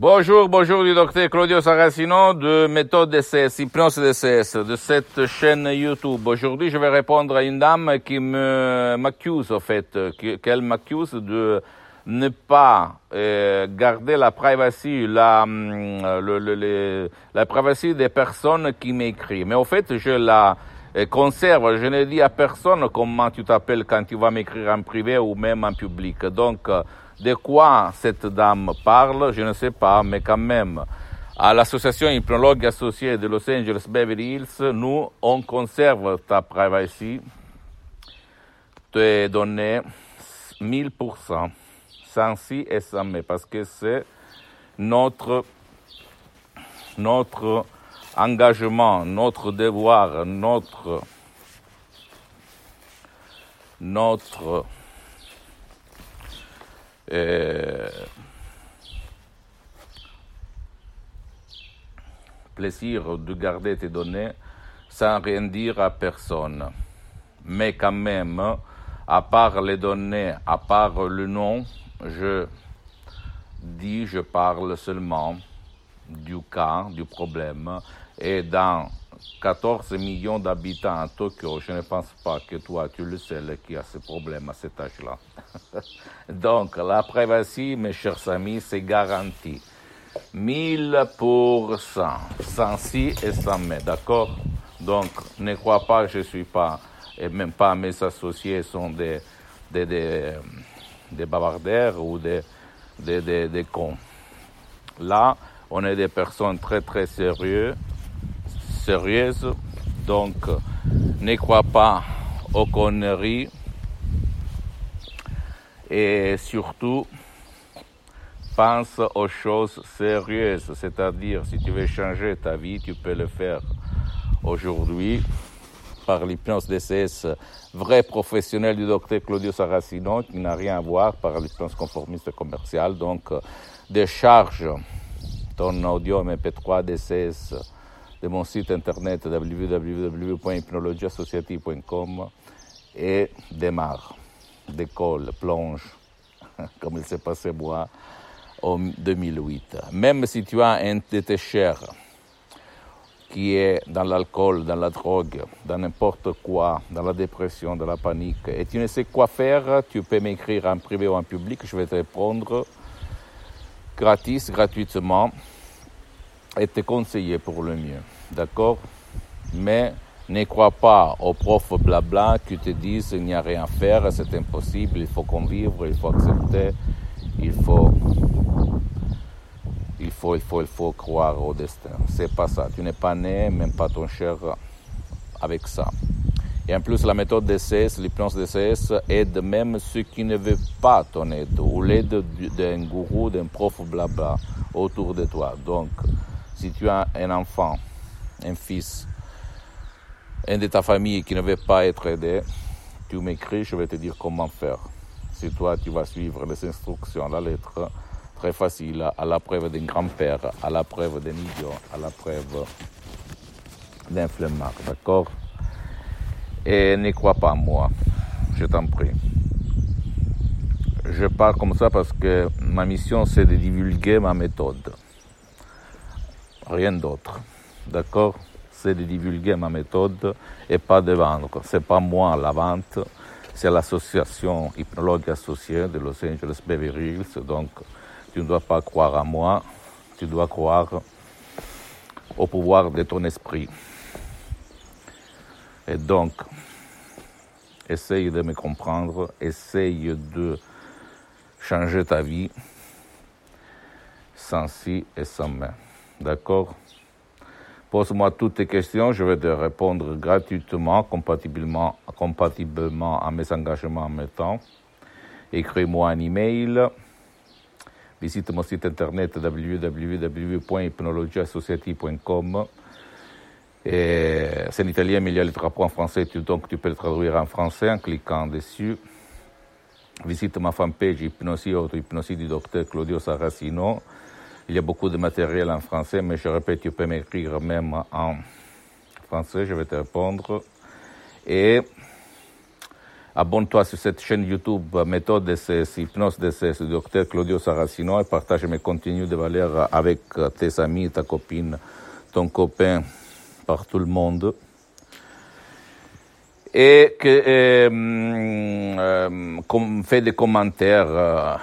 Bonjour, bonjour du docteur Claudio Saracino de Méthode DCS, Hypnose DCS, de cette chaîne YouTube. Aujourd'hui, je vais répondre à une dame qui me m'accuse, en fait, qu'elle m'accuse de ne pas euh, garder la privacy, la, hum, le, le, la privacy des personnes qui m'écrivent. Mais au fait, je la euh, conserve, je ne dis à personne comment tu t'appelles quand tu vas m'écrire en privé ou même en public. Donc, euh, de quoi cette dame parle, je ne sais pas, mais quand même, à l'association hypnologue associée de Los Angeles Beverly Hills, nous, on conserve ta privacy, tes données, 1000%, sans si et sans mais, parce que c'est notre, engagement, notre devoir, notre, euh, plaisir de garder tes données sans rien dire à personne. Mais quand même, à part les données, à part le nom, je dis, je parle seulement du cas, du problème. Et dans 14 millions d'habitants à Tokyo, je ne pense pas que toi, tu le seul qui a ce problème à cet âge-là. Donc, la privacy, mes chers amis, c'est garanti. 1000%, sans si et sans mais, d'accord? Donc, ne crois pas que je suis pas, et même pas mes associés sont des, des, des, des bavardaires ou des, des, des, des cons. Là, on est des personnes très très sérieuses, sérieuses, donc ne crois pas aux conneries. Et surtout pense aux choses sérieuses, c'est-à-dire si tu veux changer ta vie, tu peux le faire aujourd'hui. Par l'hypnose DCS vrai professionnel du docteur Claudio Saracino qui n'a rien à voir par l'hypnose conformiste commerciale. Donc, décharge ton audio MP3 DCS de mon site internet www.hypnologieassociative.com et démarre, décolle, plonge, comme il s'est passé moi en 2008. Même si tu as un de tes chers qui est dans l'alcool, dans la drogue, dans n'importe quoi, dans la dépression, dans la panique, et tu ne sais quoi faire, tu peux m'écrire en privé ou en public, je vais te répondre gratis, gratuitement, et te conseiller pour le mieux. D'accord? Mais ne crois pas aux profs blabla qui te disent il n'y a rien à faire, c'est impossible, il faut convivre, il faut accepter, il faut il faut, il faut, il faut croire au destin. C'est pas ça. Tu n'es pas né, même pas ton cher, avec ça. Et en plus, la méthode DCS, l'hypnose DCS, aide même ceux qui ne veulent pas ton aide, ou l'aide d'un gourou, d'un prof blabla autour de toi. Donc, si tu as un enfant, un fils, un de ta famille qui ne veut pas être aidé, tu m'écris, je vais te dire comment faire. Si toi, tu vas suivre les instructions la lettre, très facile, à la preuve d'un grand-père, à la preuve d'un idiot, à la preuve d'un flemmard, d'accord? Et ne crois pas moi, je t'en prie. Je parle comme ça parce que ma mission c'est de divulguer ma méthode. Rien d'autre, d'accord? C'est de divulguer ma méthode et pas de vendre. C'est pas moi la vente, c'est l'association hypnologue associée de Los Angeles Beverly Hills, donc tu ne dois pas croire à moi, tu dois croire au pouvoir de ton esprit. Et donc, essaye de me comprendre, essaye de changer ta vie sans si et sans mais. D'accord Pose-moi toutes tes questions, je vais te répondre gratuitement, compatiblement, compatiblement à mes engagements en même temps. Écris-moi un email Visite mon site internet www.hypnologiassociative.com. C'est en italien, mais il y a le drapeau en français, donc tu peux le traduire en français en cliquant dessus. Visite ma fanpage Hypnosie Auto-Hypnosie du docteur Claudio Saracino. Il y a beaucoup de matériel en français, mais je répète, tu peux m'écrire même en français, je vais te répondre. Et abonne-toi sur cette chaîne YouTube Méthode DCS, Hypnose DCS du docteur Claudio Saracino et partage mes contenus de valeur avec tes amis, ta copine, ton copain, par tout le monde et que euh, euh, des commentaires. Euh,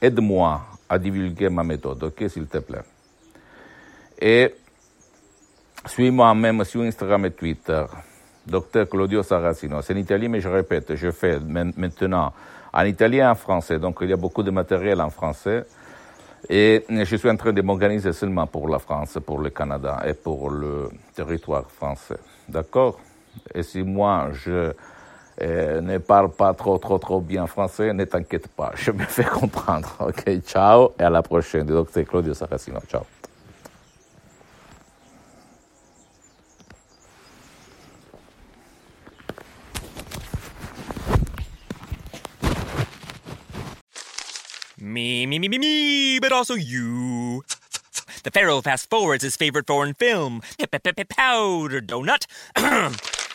Aide-moi à divulguer ma méthode, ok, s'il te plaît. Et suis-moi même sur Instagram et Twitter, Docteur Claudio Saracino. C'est en italien, mais je répète, je fais maintenant en italien et en français, donc il y a beaucoup de matériel en français. Et je suis en train de m'organiser seulement pour la France, pour le Canada et pour le territoire français. D'accord? Et si moi, je euh, ne parle pas trop, trop, trop bien français, ne t'inquiète pas, je me fais comprendre. Ok, ciao et à la prochaine. Docteur Claudio Saracino, ciao. Me, me, me, me, me, but also you. The Pharaoh fast forwards his favorite foreign film, Powder Donut.